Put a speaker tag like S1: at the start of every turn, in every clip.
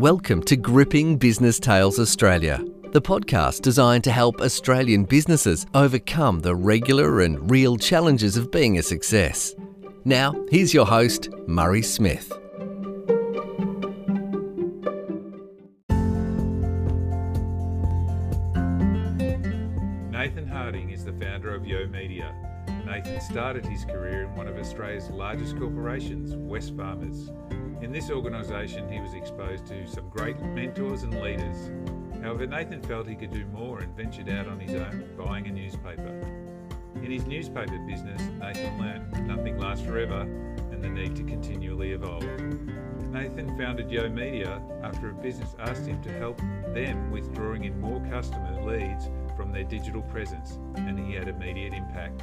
S1: Welcome to Gripping Business Tales Australia, the podcast designed to help Australian businesses overcome the regular and real challenges of being a success. Now, here's your host, Murray Smith.
S2: Nathan Harding is the founder of Yo Media. Nathan started his career in one of Australia's largest corporations, West Wesfarmers. In this organisation, he was exposed to some great mentors and leaders. However, Nathan felt he could do more and ventured out on his own, buying a newspaper. In his newspaper business, Nathan learned nothing lasts forever and the need to continually evolve. Nathan founded Yo Media after a business asked him to help them with drawing in more customer leads from their digital presence, and he had immediate impact.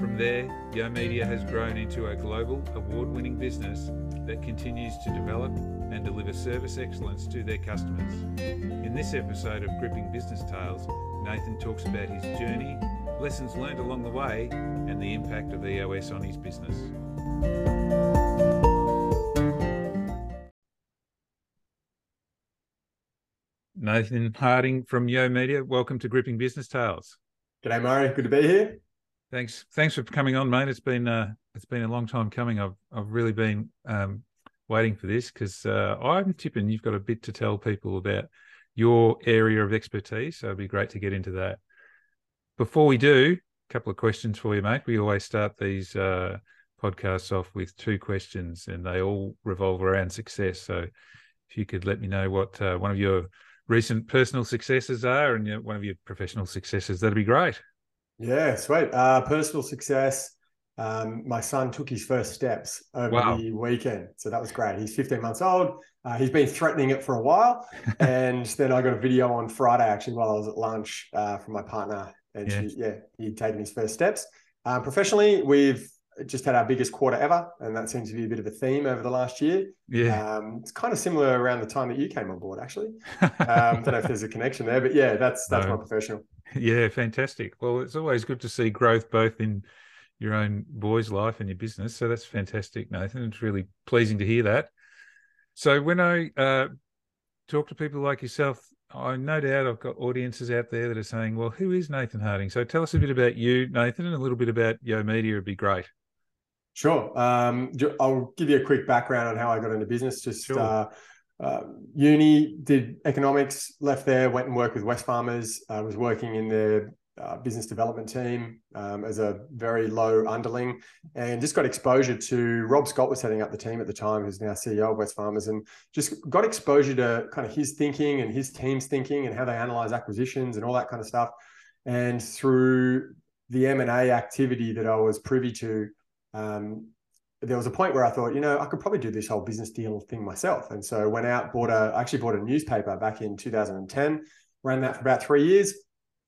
S2: From there, Yo Media has grown into a global award winning business that continues to develop and deliver service excellence to their customers. In this episode of Gripping Business Tales, Nathan talks about his journey, lessons learned along the way, and the impact of EOS on his business. Nathan Harding from Yo Media, welcome to Gripping Business Tales.
S3: G'day, Murray. Good to be here.
S2: Thanks, thanks for coming on, mate. It's been uh, it's been a long time coming. I've I've really been um, waiting for this because uh, I'm tipping you've got a bit to tell people about your area of expertise. So it'd be great to get into that. Before we do, a couple of questions for you, mate. We always start these uh, podcasts off with two questions, and they all revolve around success. So if you could let me know what uh, one of your recent personal successes are and one of your professional successes, that'd be great.
S3: Yeah, sweet. Uh, personal success. Um, my son took his first steps over wow. the weekend. So that was great. He's 15 months old. Uh, he's been threatening it for a while. and then I got a video on Friday, actually, while I was at lunch uh, from my partner. And yeah. she, yeah, he'd taken his first steps. Um, professionally, we've just had our biggest quarter ever, and that seems to be a bit of a theme over the last year.
S2: Yeah,
S3: um, it's kind of similar around the time that you came on board, actually. Um, don't know if there's a connection there, but yeah, that's that's no. my professional.
S2: Yeah, fantastic. Well, it's always good to see growth both in your own boy's life and your business. So that's fantastic, Nathan. It's really pleasing to hear that. So when I uh, talk to people like yourself, I no doubt I've got audiences out there that are saying, "Well, who is Nathan Harding?" So tell us a bit about you, Nathan, and a little bit about Yo Media would be great.
S3: Sure. Um, I'll give you a quick background on how I got into business. Just sure. uh, uh, uni, did economics, left there, went and worked with Wesfarmers. I was working in the uh, business development team um, as a very low underling and just got exposure to Rob Scott was setting up the team at the time, who's now CEO of Wesfarmers, and just got exposure to kind of his thinking and his team's thinking and how they analyze acquisitions and all that kind of stuff. And through the M&A activity that I was privy to, um, there was a point where I thought, you know, I could probably do this whole business deal thing myself. And so went out, bought a, I actually bought a newspaper back in 2010, ran that for about three years.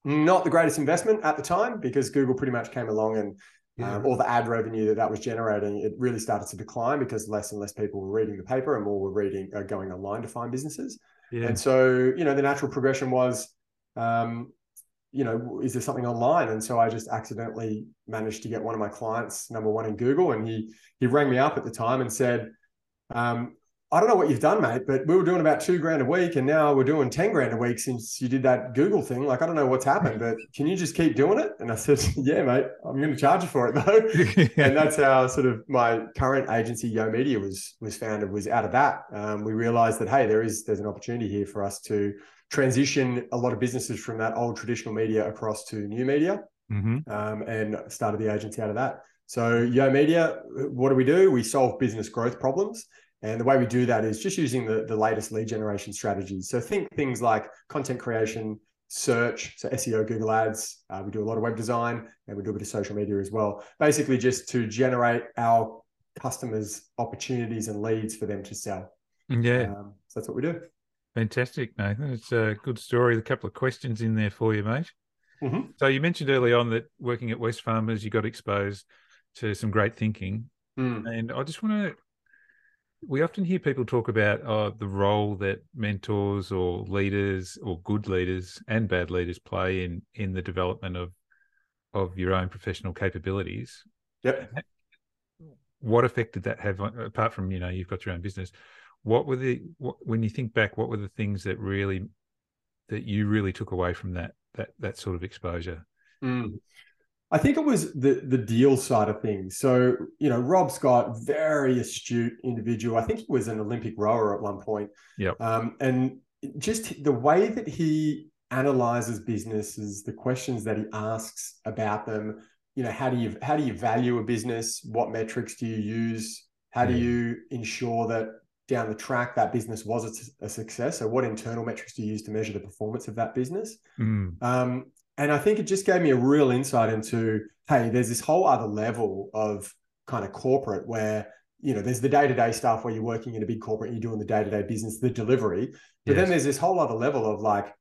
S3: Not the greatest investment at the time because Google pretty much came along and yeah. um, all the ad revenue that that was generating, it really started to decline because less and less people were reading the paper and more were reading, uh, going online to find businesses. Yeah. And so, you know, the natural progression was, um, you know, is there something online? And so I just accidentally managed to get one of my clients number one in Google, and he he rang me up at the time and said, um, "I don't know what you've done, mate, but we were doing about two grand a week, and now we're doing ten grand a week since you did that Google thing. Like, I don't know what's happened, but can you just keep doing it?" And I said, "Yeah, mate, I'm going to charge you for it though." and that's how sort of my current agency, Yo Media, was was founded. Was out of that. Um, we realized that hey, there is there's an opportunity here for us to transition a lot of businesses from that old traditional media across to new media mm-hmm. um, and started the agency out of that. So, Yo Media, what do we do? We solve business growth problems. And the way we do that is just using the, the latest lead generation strategies. So, think things like content creation, search, so SEO, Google Ads. Uh, we do a lot of web design and we do a bit of social media as well. Basically, just to generate our customers opportunities and leads for them to sell.
S2: Yeah.
S3: Um, so, that's what we do.
S2: Fantastic, Nathan. It's a good story. A couple of questions in there for you, mate. Mm-hmm. So you mentioned early on that working at Wesfarmers, you got exposed to some great thinking, mm. and I just want to. We often hear people talk about uh, the role that mentors or leaders or good leaders and bad leaders play in in the development of of your own professional capabilities.
S3: Yep.
S2: What effect did that have, apart from you know you've got your own business? What were the what, when you think back what were the things that really that you really took away from that that that sort of exposure
S3: mm. I think it was the the deal side of things. So, you know, Rob Scott, very astute individual. I think he was an Olympic rower at one point.
S2: Yep.
S3: Um, and just the way that he analyzes businesses, the questions that he asks about them, you know, how do you how do you value a business? What metrics do you use? How do you ensure that down the track that business was a, a, success? So, what internal metrics do you use to measure the performance of that business?
S2: Mm.
S3: Um, and I think it just gave me a real insight into hey, there's this whole other level of kind of corporate where you know there's the day-to-day stuff where you're working in a big corporate and you're doing the day-to-day business the delivery but yes. then there's this whole other level of like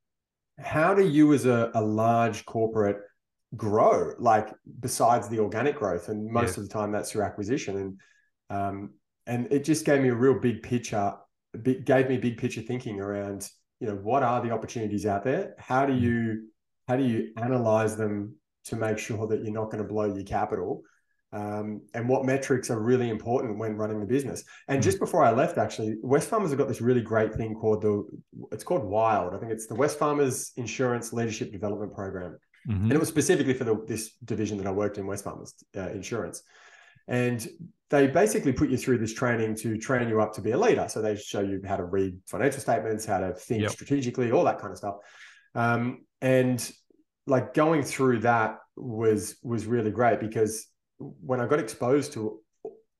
S3: how do you as a, a large corporate grow like besides the organic growth and most yes. of the time that's through acquisition and um and it just gave me a real big picture big, gave me big picture thinking around you know what are the opportunities out there how do mm. you how do you analyze them to make sure that you're not going to blow your capital um, and what metrics are really important when running the business. And mm-hmm. just before I left, actually, Wesfarmers have got this really great thing called the it's called Wild. I think it's the Wesfarmers Insurance Leadership Development Program, mm-hmm. and it was specifically for the, this division that I worked in, Wesfarmers uh, Insurance. And they basically put you through this training to train you up to be a leader. So they show you how to read financial statements, how to think yep. strategically, all that kind of stuff. Um, and like going through that was was really great because when I got exposed to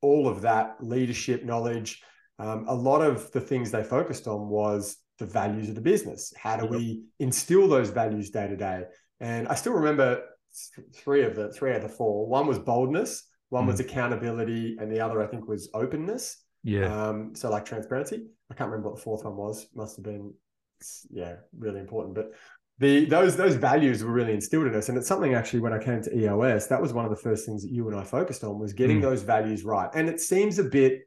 S3: all of that leadership knowledge, um, a lot of the things they focused on was the values of the business. How do we instill those values day to day? And I still remember three of the three out of the four. One was boldness, one was accountability, and the other I think was openness.
S2: Yeah.
S3: Um, so like transparency. I can't remember what the fourth one was. Must have been yeah, really important. But the those those values were really instilled in us and it's something actually when i came to eos that was one of the first things that you and i focused on was getting mm. those values right and it seems a bit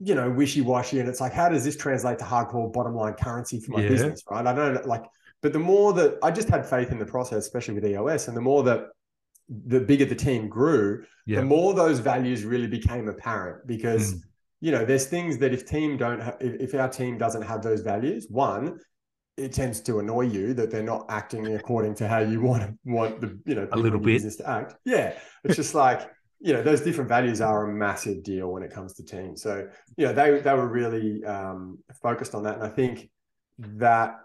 S3: you know wishy-washy and it's like how does this translate to hardcore bottom line currency for my yeah. business right i don't like but the more that i just had faith in the process especially with eos and the more that the bigger the team grew yeah. the more those values really became apparent because mm. you know there's things that if team don't ha- if, if our team doesn't have those values one it tends to annoy you that they're not acting according to how you want want the you know
S2: a little bit
S3: business to act. Yeah, it's just like you know those different values are a massive deal when it comes to teams. So you know they they were really um, focused on that, and I think that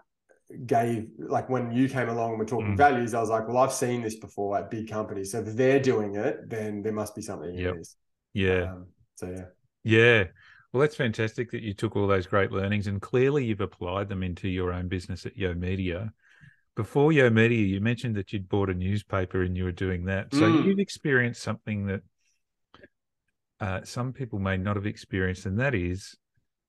S3: gave like when you came along and we're talking mm. values, I was like, well, I've seen this before at big companies. So if they're doing it, then there must be something.
S2: Yep. Yeah.
S3: Um, so yeah.
S2: Yeah. Well, that's fantastic that you took all those great learnings and clearly you've applied them into your own business at Yo Media. Before Yo Media, you mentioned that you'd bought a newspaper and you were doing that. So mm. you've experienced something that uh, some people may not have experienced, and that is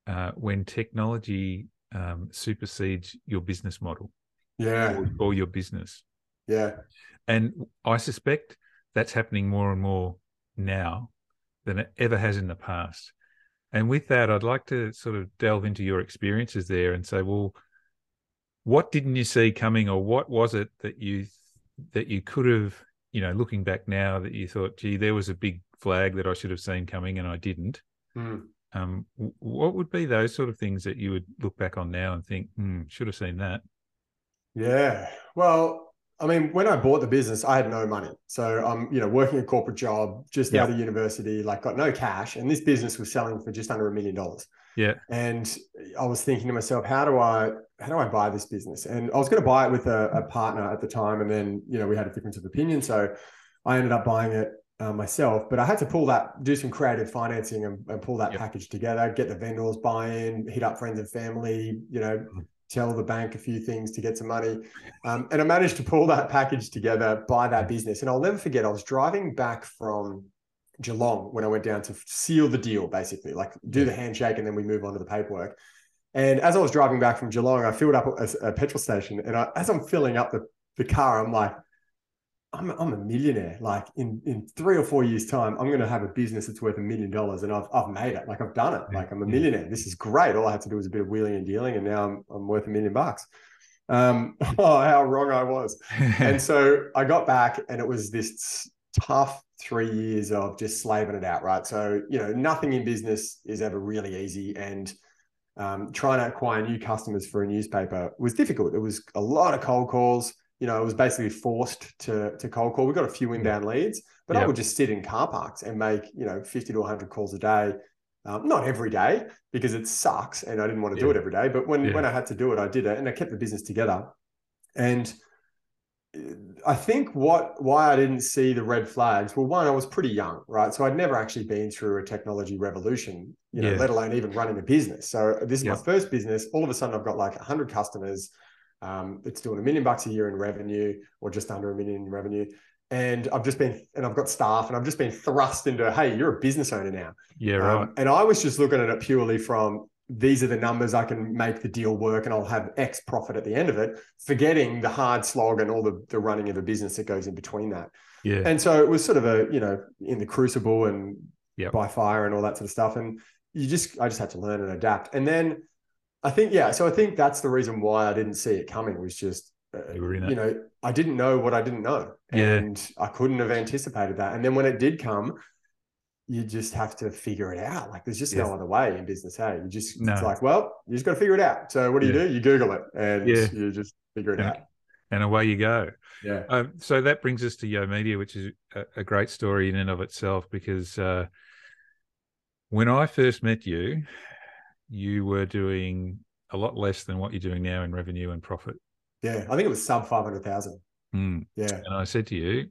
S2: uh, when technology um, supersedes your business model.
S3: Yeah.
S2: Or, or your business.
S3: Yeah.
S2: And I suspect that's happening more and more now than it ever has in the past. And with that, I'd like to sort of delve into your experiences there and say, well, what didn't you see coming, or what was it that you that you could have, you know, looking back now, that you thought, gee, there was a big flag that I should have seen coming and I didn't.
S3: Mm.
S2: Um, what would be those sort of things that you would look back on now and think, hmm, should have seen that?
S3: Yeah. Well, I mean, when I bought the business, I had no money. So I'm, you know, working a corporate job just yep. out of university, like got no cash. And this business was selling for just under a million dollars.
S2: Yeah.
S3: And I was thinking to myself, how do I how do I buy this business? And I was going to buy it with a, a partner at the time. And then, you know, we had a difference of opinion. So I ended up buying it uh, myself, but I had to pull that, do some creative financing and, and pull that yep. package together, get the vendors buy in, hit up friends and family, you know, mm-hmm tell the bank a few things to get some money. Um, and I managed to pull that package together, buy that business. And I'll never forget, I was driving back from Geelong when I went down to seal the deal, basically, like do the handshake and then we move on to the paperwork. And as I was driving back from Geelong, I filled up a, a petrol station. And I, as I'm filling up the, the car, I'm like, I'm, I'm a millionaire. Like in, in three or four years' time, I'm going to have a business that's worth a million dollars, and I've I've made it. Like I've done it. Like I'm a millionaire. This is great. All I had to do was a bit of wheeling and dealing, and now I'm I'm worth a million bucks. Um, oh, how wrong I was. and so I got back, and it was this tough three years of just slaving it out. Right. So you know, nothing in business is ever really easy, and um, trying to acquire new customers for a newspaper was difficult. It was a lot of cold calls. You know, it was basically forced to to cold call. We got a few inbound leads, but yep. I would just sit in car parks and make you know fifty to one hundred calls a day. Um, not every day because it sucks and I didn't want to yeah. do it every day. But when yeah. when I had to do it, I did it and I kept the business together. And I think what why I didn't see the red flags. Well, one, I was pretty young, right? So I'd never actually been through a technology revolution, you know, yeah. let alone even running a business. So this is my first business. All of a sudden, I've got like hundred customers. Um, it's doing a million bucks a year in revenue, or just under a million in revenue. And I've just been, and I've got staff, and I've just been thrust into, hey, you're a business owner now.
S2: Yeah, right. Um,
S3: and I was just looking at it purely from these are the numbers I can make the deal work and I'll have X profit at the end of it, forgetting the hard slog and all the, the running of a business that goes in between that.
S2: Yeah.
S3: And so it was sort of a, you know, in the crucible and yep. by fire and all that sort of stuff. And you just, I just had to learn and adapt. And then I think, yeah, so I think that's the reason why I didn't see it coming was just, uh, you, you know, I didn't know what I didn't know.
S2: Yeah.
S3: And I couldn't have anticipated that. And then when it did come, you just have to figure it out. Like there's just yes. no other way in business. Hey, you just no. it's like, well, you just got to figure it out. So what do you do? You Google it and yeah. you just figure it
S2: and,
S3: out.
S2: And away you go.
S3: Yeah.
S2: Um, so that brings us to Yo Media, which is a, a, great story in and of itself because uh, when I first met you, you were doing a lot less than what you're doing now in revenue and profit.
S3: Yeah, I think it was sub five hundred thousand.
S2: Mm.
S3: Yeah,
S2: and I said to you,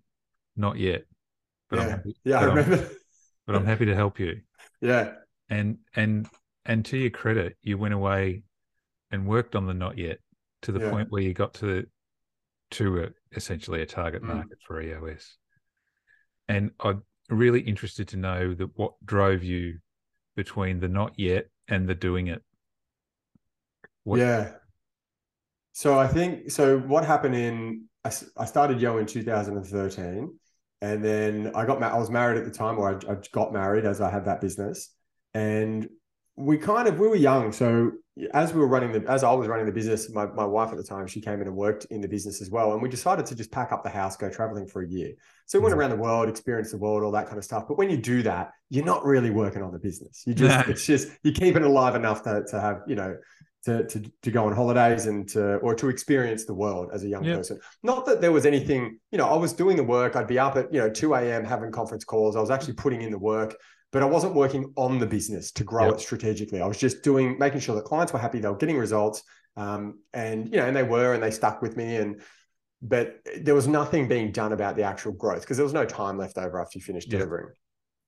S2: not yet.
S3: But yeah, happy, yeah, I remember
S2: but I'm happy to help you.
S3: Yeah.
S2: And and and to your credit, you went away and worked on the not yet to the yeah. point where you got to to a, essentially a target mm. market for EOS. And I'm really interested to know that what drove you between the not yet and the doing it.
S3: What... Yeah. So I think so. What happened in I, I started Yo in 2013 and then I got. I was married at the time, or I, I got married as I had that business. And we kind of we were young, so as we were running the as I was running the business, my, my wife at the time she came in and worked in the business as well, and we decided to just pack up the house, go traveling for a year. So we went mm-hmm. around the world, experienced the world, all that kind of stuff. But when you do that, you're not really working on the business. You just it's just you keep it alive enough to to have you know to, to, to go on holidays and to or to experience the world as a young yep. person. Not that there was anything, you know, I was doing the work. I'd be up at, you know, 2 a.m. having conference calls. I was actually putting in the work, but I wasn't working on the business to grow yep. it strategically. I was just doing, making sure that clients were happy, they were getting results. Um, and you know, and they were and they stuck with me. And but there was nothing being done about the actual growth because there was no time left over after you finished yep. delivering.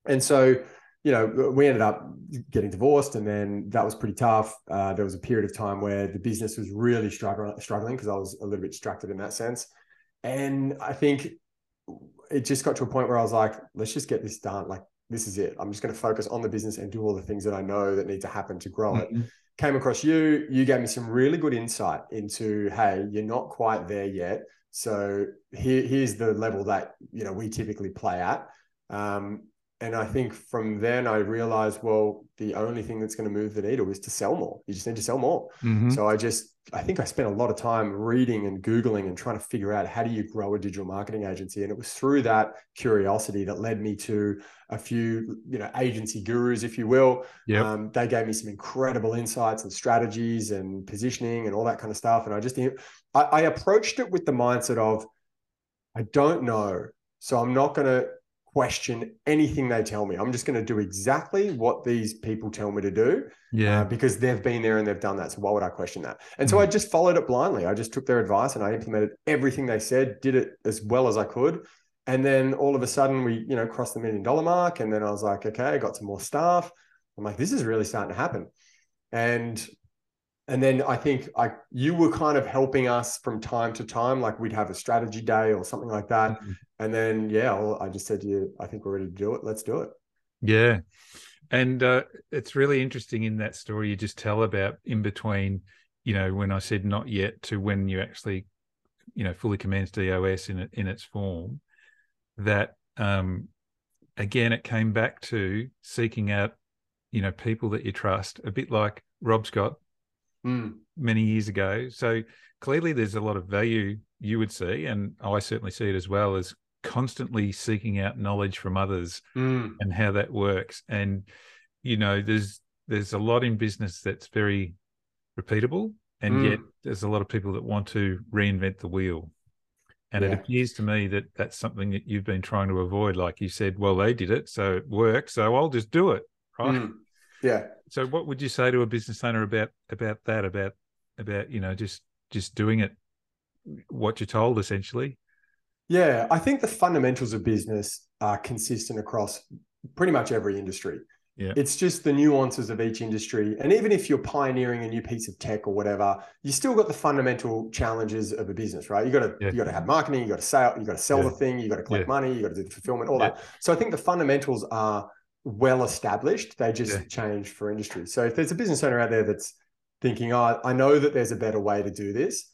S3: And so you know, we ended up getting divorced, and then that was pretty tough. Uh, there was a period of time where the business was really struggling, struggling because I was a little bit distracted in that sense. And I think it just got to a point where I was like, let's just get this done. Like, this is it. I'm just going to focus on the business and do all the things that I know that need to happen to grow mm-hmm. it. Came across you. You gave me some really good insight into, hey, you're not quite there yet. So here, here's the level that you know we typically play at. Um, and I think from then I realized, well, the only thing that's going to move the needle is to sell more. You just need to sell more.
S2: Mm-hmm.
S3: So I just, I think I spent a lot of time reading and Googling and trying to figure out how do you grow a digital marketing agency. And it was through that curiosity that led me to a few, you know, agency gurus, if you will.
S2: Yeah.
S3: Um, they gave me some incredible insights and strategies and positioning and all that kind of stuff. And I just, I, I approached it with the mindset of, I don't know. So I'm not going to question anything they tell me. I'm just going to do exactly what these people tell me to do.
S2: Yeah.
S3: Uh, because they've been there and they've done that. So why would I question that? And so mm. I just followed it blindly. I just took their advice and I implemented everything they said, did it as well as I could. And then all of a sudden we, you know, crossed the million dollar mark. And then I was like, okay, I got some more staff. I'm like, this is really starting to happen. And and then I think I you were kind of helping us from time to time, like we'd have a strategy day or something like that. Mm-hmm. And then yeah, well, I just said to you, I think we're ready to do it. Let's do it.
S2: Yeah. And uh, it's really interesting in that story you just tell about in between, you know, when I said not yet to when you actually, you know, fully commenced EOS in in its form, that um, again it came back to seeking out, you know, people that you trust, a bit like Rob Scott
S3: mm.
S2: many years ago. So clearly, there's a lot of value you would see, and I certainly see it as well as constantly seeking out knowledge from others
S3: mm.
S2: and how that works. And you know, there's there's a lot in business that's very repeatable, and mm. yet there's a lot of people that want to reinvent the wheel. And yeah. it appears to me that that's something that you've been trying to avoid. Like you said, well, they did it, so it works, so I'll just do it, right? Mm.
S3: Yeah.
S2: So, what would you say to a business owner about about that? About about you know just just doing it, what you're told, essentially.
S3: Yeah, I think the fundamentals of business are consistent across pretty much every industry.
S2: Yeah.
S3: It's just the nuances of each industry. And even if you're pioneering a new piece of tech or whatever, you still got the fundamental challenges of a business, right? You gotta yeah. you gotta have marketing, you gotta sell, you gotta sell yeah. the thing, you gotta collect money, you gotta do the fulfillment, all that. So I think the fundamentals are well established. They just change for industry. So if there's a business owner out there that's thinking, oh, I know that there's a better way to do this,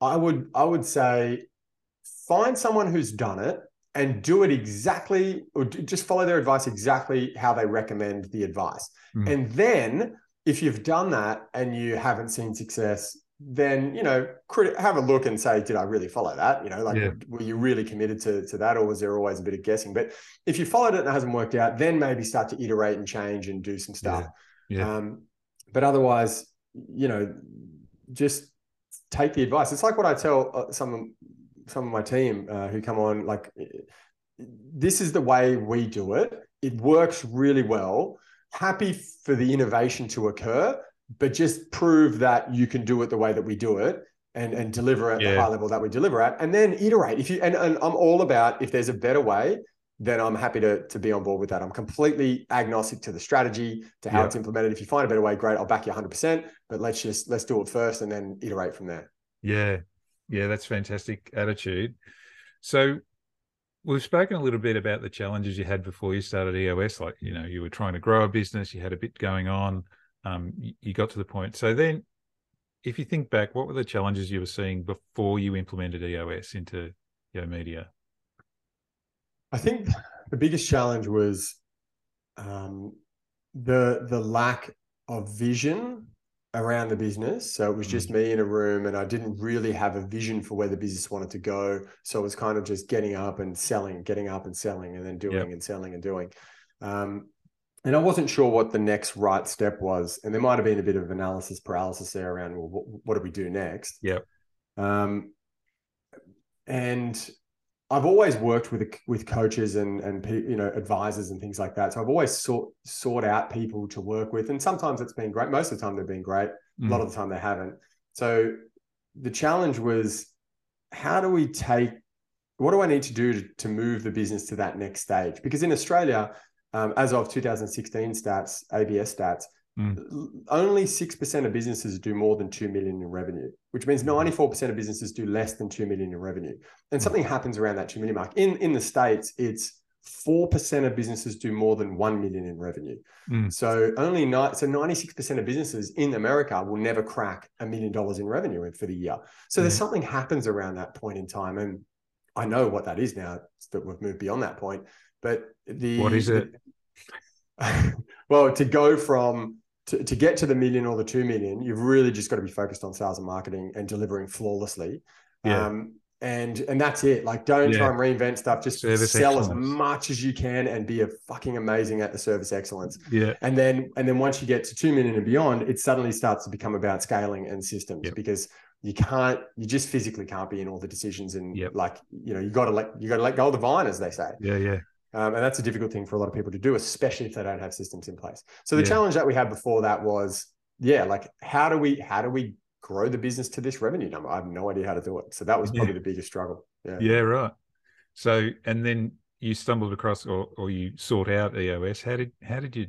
S3: I would I would say find someone who's done it and do it exactly or just follow their advice exactly how they recommend the advice. Mm. And then if you've done that and you haven't seen success, then you know have a look and say did i really follow that you know like yeah. were you really committed to, to that or was there always a bit of guessing but if you followed it and it hasn't worked out then maybe start to iterate and change and do some stuff
S2: yeah. yeah. Um,
S3: but otherwise you know just take the advice it's like what i tell uh, some some of my team uh, who come on like this is the way we do it it works really well happy for the innovation to occur but just prove that you can do it the way that we do it and and deliver at yeah. the high level that we deliver at and then iterate if you and, and i'm all about if there's a better way then i'm happy to to be on board with that i'm completely agnostic to the strategy to how yeah. it's implemented if you find a better way great i'll back you 100% but let's just let's do it first and then iterate from there
S2: yeah yeah, that's fantastic attitude. So we've spoken a little bit about the challenges you had before you started EOS. Like, you know, you were trying to grow a business, you had a bit going on, um, you, got to the point. So then, if you think back, what were the challenges you were seeing before you implemented EOS into Yo Media?
S3: I think the biggest challenge was um, the the lack of vision around the business. So it was just mm. me in a room and I didn't really have a vision for where the business wanted to go. So it was kind of just getting up and selling, getting up and selling, and then doing yep. and selling and doing. Um, and I wasn't sure what the next right step was. And there might have been a bit of analysis paralysis there around, well, what, what do we do next?
S2: Yeah.
S3: Um, and I've always worked with with coaches and and you know advisors and things like that. So I've always sought sought out people to work with, and sometimes it's been great. Most of the time they've been great. Mm. A lot mm. of the time they haven't. So the challenge was, how do we take? What do I need to do to, to move the business to that next stage? Because in Australia, um, as of 2016 stats, ABS stats, Mm. Only 6% of businesses do more than 2 million in revenue, which means 94% mm. of businesses do less than 2 million in revenue. And mm. something happens around that 2 million mark. In, in the States, it's 4% of businesses do more than 1 million in revenue. Mm. So only ni- so 96% of businesses in America will never crack a million dollars in revenue for the year. So mm. there's something happens around that point in time. And I know what that is now that we've moved beyond that point. But the
S2: what is it?
S3: The, well, to go from to, to get to the million or the two million, you've really just got to be focused on sales and marketing and delivering flawlessly.
S2: Yeah. Um,
S3: and and that's it. Like, don't yeah. try and reinvent stuff. Just service sell excellence. as much as you can and be a fucking amazing at the service excellence.
S2: Yeah.
S3: And then and then once you get to two million and beyond, it suddenly starts to become about scaling and systems yep. because you can't you just physically can't be in all the decisions and yep. like you know you got to let you got to let go of the vine as they say
S2: yeah yeah
S3: um, and that's a difficult thing for a lot of people to do, especially if they don't have systems in place. So the yeah. challenge that we had before that was, yeah, like how do we how do we grow the business to this revenue number? I have no idea how to do it. So that was probably yeah. the biggest struggle. Yeah.
S2: Yeah, right. So and then you stumbled across or, or you sought out EOS. How did how did you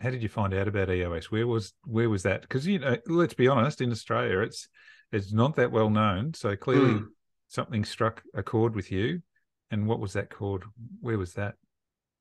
S2: how did you find out about EOS? Where was where was that? Because you know, let's be honest, in Australia, it's it's not that well known. So clearly, mm. something struck a chord with you. And what was that called? Where was that?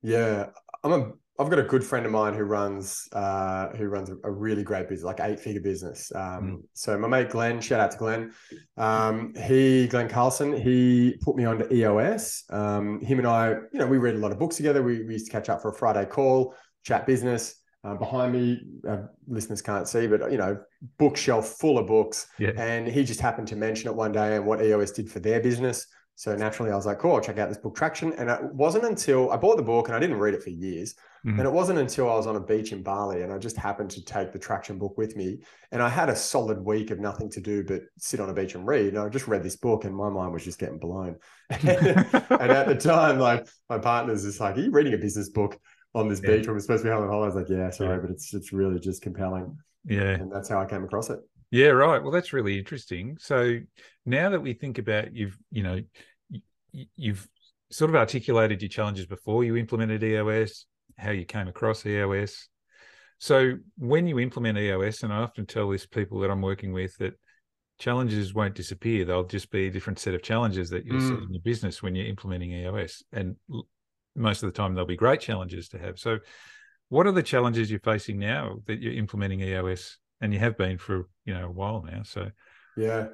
S3: Yeah, I'm a. I've got a good friend of mine who runs uh, who runs a really great business, like eight figure business. Um, mm. So my mate Glenn, shout out to Glenn. Um, he Glenn Carlson, he put me onto EOS. Um, him and I, you know, we read a lot of books together. We, we used to catch up for a Friday call, chat business. Uh, behind me, uh, listeners can't see, but you know, bookshelf full of books.
S2: Yeah.
S3: And he just happened to mention it one day and what EOS did for their business. So naturally, I was like, cool, I'll check out this book, Traction. And it wasn't until I bought the book and I didn't read it for years. Mm-hmm. And it wasn't until I was on a beach in Bali and I just happened to take the Traction book with me. And I had a solid week of nothing to do but sit on a beach and read. And I just read this book and my mind was just getting blown. and at the time, like my partner's just like, Are you reading a business book on this yeah. beach when we're supposed to be on holiday? I was like, Yeah, sorry, yeah. but it's it's really just compelling.
S2: Yeah.
S3: And that's how I came across it.
S2: Yeah, right. Well, that's really interesting. So now that we think about you've, you know, you've sort of articulated your challenges before you implemented EOS, how you came across EOS. So when you implement EOS, and I often tell this people that I'm working with that challenges won't disappear; they'll just be a different set of challenges that you'll mm. see in your business when you're implementing EOS, and most of the time they'll be great challenges to have. So, what are the challenges you're facing now that you're implementing EOS, and you have been for you know a while now? So,
S3: yeah,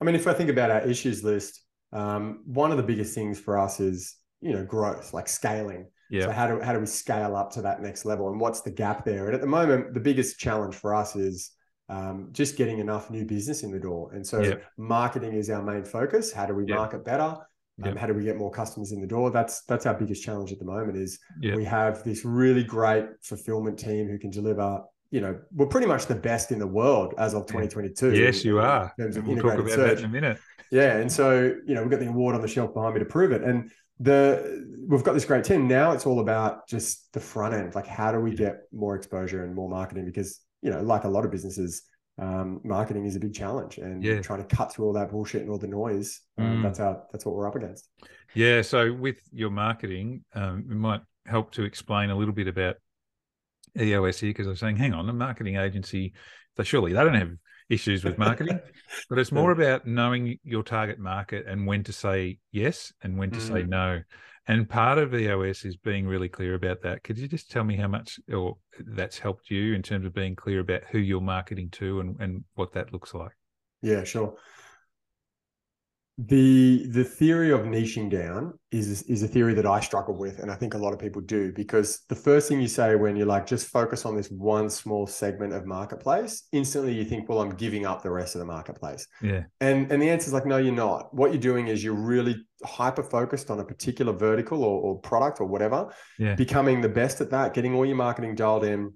S3: I mean, if I think about our issues list, um, one of the biggest things for us is you know growth, like scaling. Yeah. So how do how do we scale up to that next level, and what's the gap there? And at the moment, the biggest challenge for us is um, just getting enough new business in the door. And so marketing is our main focus. How do we market better? Um, how do we get more customers in the door? That's that's our biggest challenge at the moment. Is we have this really great fulfillment team who can deliver you know, we're pretty much the best in the world as of 2022.
S2: Yes, you are. In we'll talk about search. that in a minute.
S3: Yeah, and so you know we've got the award on the shelf behind me to prove it, and the we've got this great team. Now it's all about just the front end, like how do we get more exposure and more marketing? Because you know, like a lot of businesses, um, marketing is a big challenge, and yeah. trying to cut through all that bullshit and all the noise. Um, mm. That's our that's what we're up against.
S2: Yeah. So with your marketing, um, it might help to explain a little bit about EOS here because I'm saying, hang on, a marketing agency, they surely they don't have issues with marketing, but it's more about knowing your target market and when to say yes and when to mm. say no. And part of EOS is being really clear about that. Could you just tell me how much or that's helped you in terms of being clear about who you're marketing to and, and what that looks like?
S3: Yeah, sure the the theory of niching down is is a theory that I struggle with, and I think a lot of people do because the first thing you say when you're like just focus on this one small segment of marketplace, instantly you think, well, I'm giving up the rest of the marketplace.
S2: Yeah,
S3: and and the answer is like, no, you're not. What you're doing is you're really hyper focused on a particular vertical or, or product or whatever,
S2: yeah.
S3: becoming the best at that, getting all your marketing dialed in,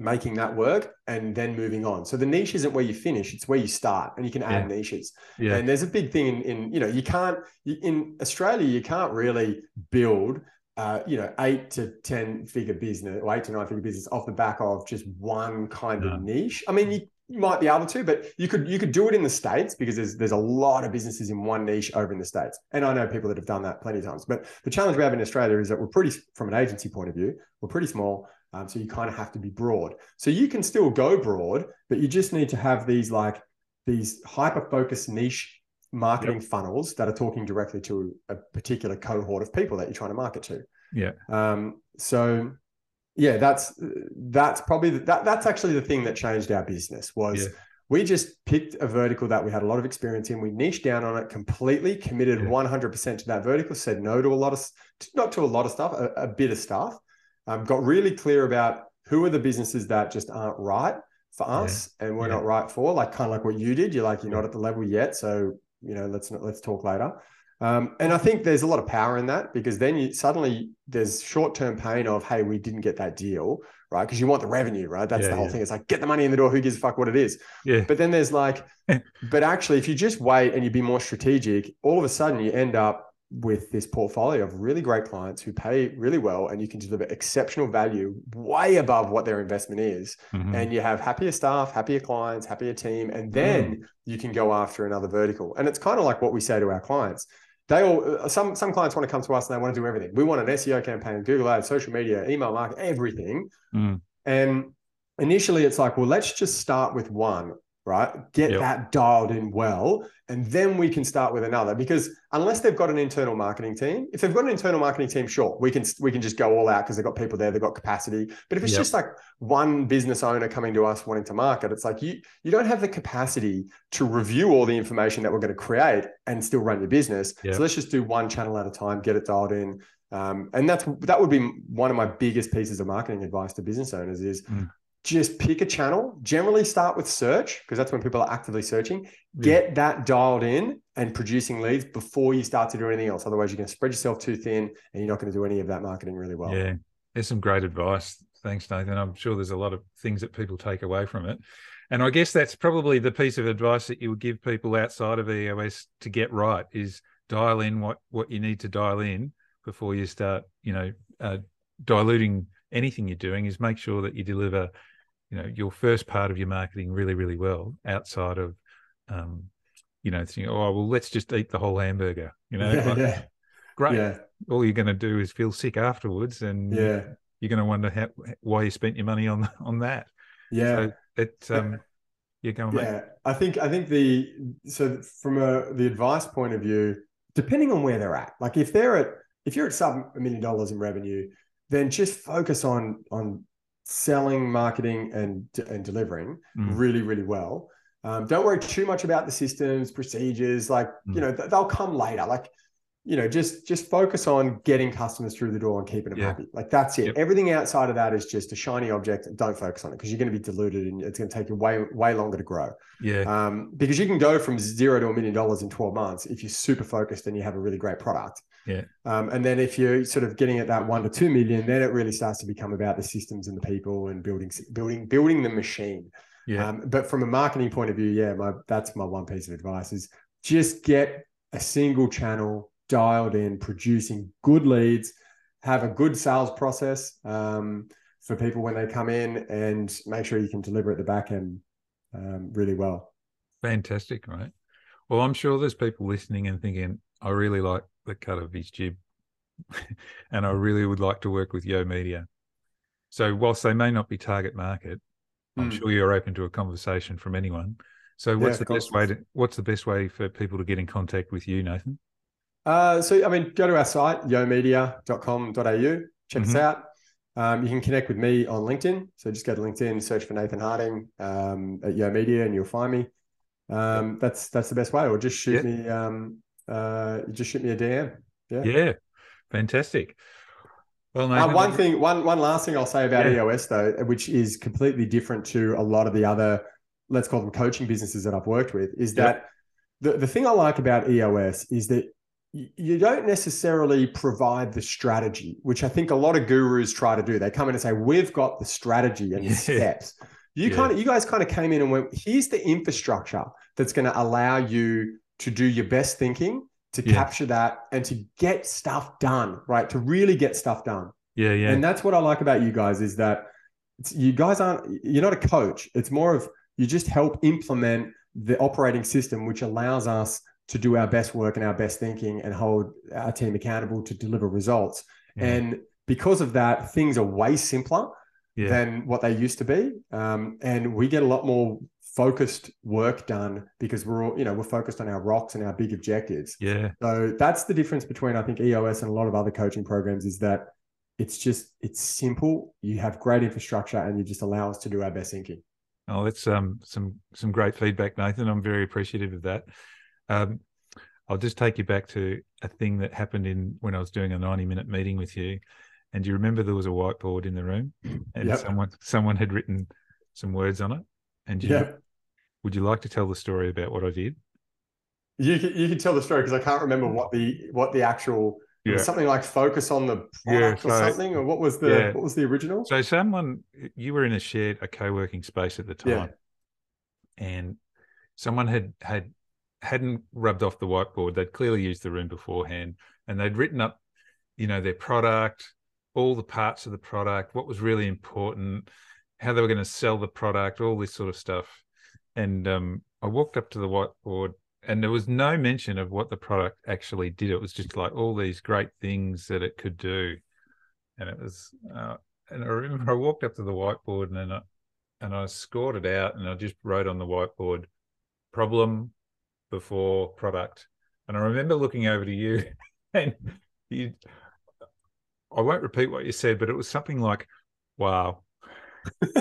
S3: making that work and then moving on. So the niche isn't where you finish, it's where you start and you can add yeah. niches. Yeah. And there's a big thing in, in you know, you can't, in Australia, you can't really build, uh, you know, eight to 10 figure business or eight to nine figure business off the back of just one kind no. of niche. I mean, you, you might be able to, but you could you could do it in the states because there's there's a lot of businesses in one niche over in the states, and I know people that have done that plenty of times. But the challenge we have in Australia is that we're pretty, from an agency point of view, we're pretty small. Um, so you kind of have to be broad. So you can still go broad, but you just need to have these like these hyper focused niche marketing yep. funnels that are talking directly to a particular cohort of people that you're trying to market to.
S2: Yeah.
S3: Um, so yeah, that's that's probably the, that that's actually the thing that changed our business was yeah. we just picked a vertical that we had a lot of experience in. We niched down on it completely, committed yeah. 100% to that vertical, said no to a lot of not to a lot of stuff, a, a bit of stuff um, got really clear about who are the businesses that just aren't right for us yeah. and we're yeah. not right for, like kind of like what you did. You're like, you're not at the level yet. So, you know, let's not, let's talk later. Um, and I think there's a lot of power in that because then you suddenly there's short-term pain of, hey, we didn't get that deal, right? Because you want the revenue, right? That's yeah, the whole thing. It's like get the money in the door. Who gives a fuck what it is?
S2: Yeah.
S3: But then there's like, but actually, if you just wait and you be more strategic, all of a sudden you end up with this portfolio of really great clients who pay really well and you can deliver exceptional value way above what their investment is mm-hmm. and you have happier staff happier clients happier team and then mm. you can go after another vertical and it's kind of like what we say to our clients they all uh, some some clients want to come to us and they want to do everything we want an seo campaign google ads social media email marketing everything
S2: mm.
S3: and initially it's like well let's just start with one right? Get yep. that dialed in well, and then we can start with another. Because unless they've got an internal marketing team, if they've got an internal marketing team, sure, we can we can just go all out because they've got people there, they've got capacity. But if it's yep. just like one business owner coming to us wanting to market, it's like you you don't have the capacity to review all the information that we're going to create and still run your business. Yep. So let's just do one channel at a time, get it dialed in. Um, and that's that would be one of my biggest pieces of marketing advice to business owners is mm just pick a channel. Generally, start with search because that's when people are actively searching. Get yeah. that dialed in and producing leads before you start to do anything else. Otherwise, you're going to spread yourself too thin and you're not going to do any of that marketing really well.
S2: Yeah, there's some great advice. Thanks, Nathan. I'm sure there's a lot of things that people take away from it. And I guess that's probably the piece of advice that you would give people outside of EOS to get right is dial in what what you need to dial in before you start, you know, uh, diluting anything you're doing. Is make sure that you deliver, you know, your first part of your marketing really, really well outside of, um, you know, thinking, oh well, let's just eat the whole hamburger. You know,
S3: yeah, like, yeah.
S2: great.
S3: Yeah.
S2: All you're going to do is feel sick afterwards, and
S3: yeah,
S2: you're going to wonder how, why you spent your money on on that.
S3: Yeah.
S2: So it um you're going
S3: yeah i think i think the so from a the advice point of view depending on where they're at like if they're at if you're at sub a million dollars in revenue then just focus on on selling marketing and and delivering mm. really really well um, don't worry too much about the systems procedures like mm. you know they'll come later like you know, just just focus on getting customers through the door and keeping them yeah. happy. Like that's it. Yep. Everything outside of that is just a shiny object. Don't focus on it because you're going to be diluted and it's going to take you way way longer to grow.
S2: Yeah.
S3: Um, because you can go from zero to a million dollars in 12 months if you're super focused and you have a really great product.
S2: Yeah.
S3: Um, and then if you're sort of getting at that one to two million, then it really starts to become about the systems and the people and building building building the machine.
S2: Yeah.
S3: Um, but from a marketing point of view, yeah, my that's my one piece of advice is just get a single channel dialed in, producing good leads, have a good sales process um, for people when they come in, and make sure you can deliver at the back end um, really well.
S2: Fantastic, right? Well, I'm sure there's people listening and thinking, I really like the cut of his jib, and I really would like to work with Yo Media. So, whilst they may not be target market, I'm mm. sure you're open to a conversation from anyone. So, what's yeah, the best way to what's the best way for people to get in contact with you, Nathan?
S3: Uh, so, I mean, go to our site, yomedia.com.au, check mm-hmm. us out. Um, you can connect with me on LinkedIn. So just go to LinkedIn, search for Nathan Harding um, at Yo Media, and you'll find me. Um, that's that's the best way. Or just shoot yeah. me, uh, just shoot me a DM. Yeah,
S2: yeah, fantastic.
S3: Well, uh, one thing, one one last thing I'll say about yeah. EOS though, which is completely different to a lot of the other, let's call them coaching businesses that I've worked with, is that the the thing I like about EOS is that you don't necessarily provide the strategy, which I think a lot of gurus try to do. They come in and say, "We've got the strategy and the steps." You yeah. kind of, you guys kind of came in and went, "Here's the infrastructure that's going to allow you to do your best thinking, to yeah. capture that, and to get stuff done, right? To really get stuff done."
S2: Yeah, yeah.
S3: And that's what I like about you guys is that you guys aren't. You're not a coach. It's more of you just help implement the operating system, which allows us to do our best work and our best thinking and hold our team accountable to deliver results. Yeah. And because of that, things are way simpler yeah. than what they used to be. Um, and we get a lot more focused work done because we're all, you know, we're focused on our rocks and our big objectives.
S2: Yeah.
S3: So that's the difference between I think EOS and a lot of other coaching programs is that it's just it's simple. You have great infrastructure and you just allow us to do our best thinking.
S2: Oh, that's um some some great feedback, Nathan. I'm very appreciative of that. Um, I'll just take you back to a thing that happened in when I was doing a 90 minute meeting with you. And do you remember there was a whiteboard in the room and yep. someone someone had written some words on it? And you,
S3: yep.
S2: would you like to tell the story about what I did?
S3: You can, you can tell the story because I can't remember mm. what the what the actual yeah. something like focus on the product yeah, so, or something or what was the yeah. what was the original?
S2: So someone you were in a shared a co-working space at the time. And someone had had hadn't rubbed off the whiteboard. They'd clearly used the room beforehand and they'd written up, you know, their product, all the parts of the product, what was really important, how they were going to sell the product, all this sort of stuff. And um, I walked up to the whiteboard and there was no mention of what the product actually did. It was just like all these great things that it could do. And it was, uh, and I remember I walked up to the whiteboard and then I, and I scored it out and I just wrote on the whiteboard, problem, before product. And I remember looking over to you and you, I won't repeat what you said, but it was something like, wow.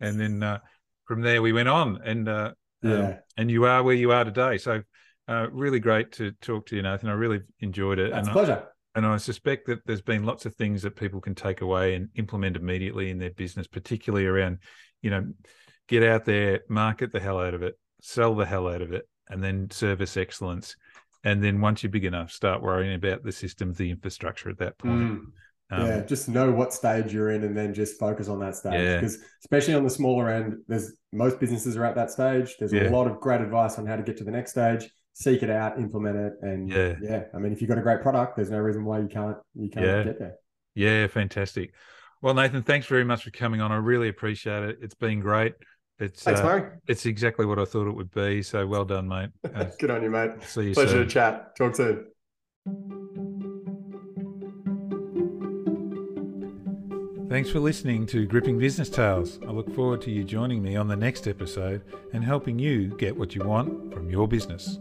S2: and then uh, from there we went on and, uh, um, yeah. Um, and you are where you are today. So uh, really great to talk to you, Nathan. I really enjoyed it.
S3: That's and a pleasure.
S2: And I suspect that there's been lots of things that people can take away and implement immediately in their business, particularly around, you know, get out there, market the hell out of it, sell the hell out of it, and then service excellence. And then once you're big enough, start worrying about the systems, the infrastructure at that point. Mm.
S3: Um, yeah, just know what stage you're in and then just focus on that stage. Yeah. Because especially on the smaller end, there's most businesses are at that stage. There's yeah. a lot of great advice on how to get to the next stage, seek it out, implement it. And yeah, yeah. I mean, if you've got a great product, there's no reason why you can't you can't yeah. get there.
S2: Yeah, fantastic. Well, Nathan, thanks very much for coming on. I really appreciate it. It's been great. It's
S3: Thanks, uh,
S2: It's exactly what I thought it would be. So well done, mate.
S3: Uh, Good on you, mate.
S2: See you
S3: Pleasure
S2: soon.
S3: to chat. Talk soon.
S2: Thanks for listening to Gripping Business Tales. I look forward to you joining me on the next episode and helping you get what you want from your business.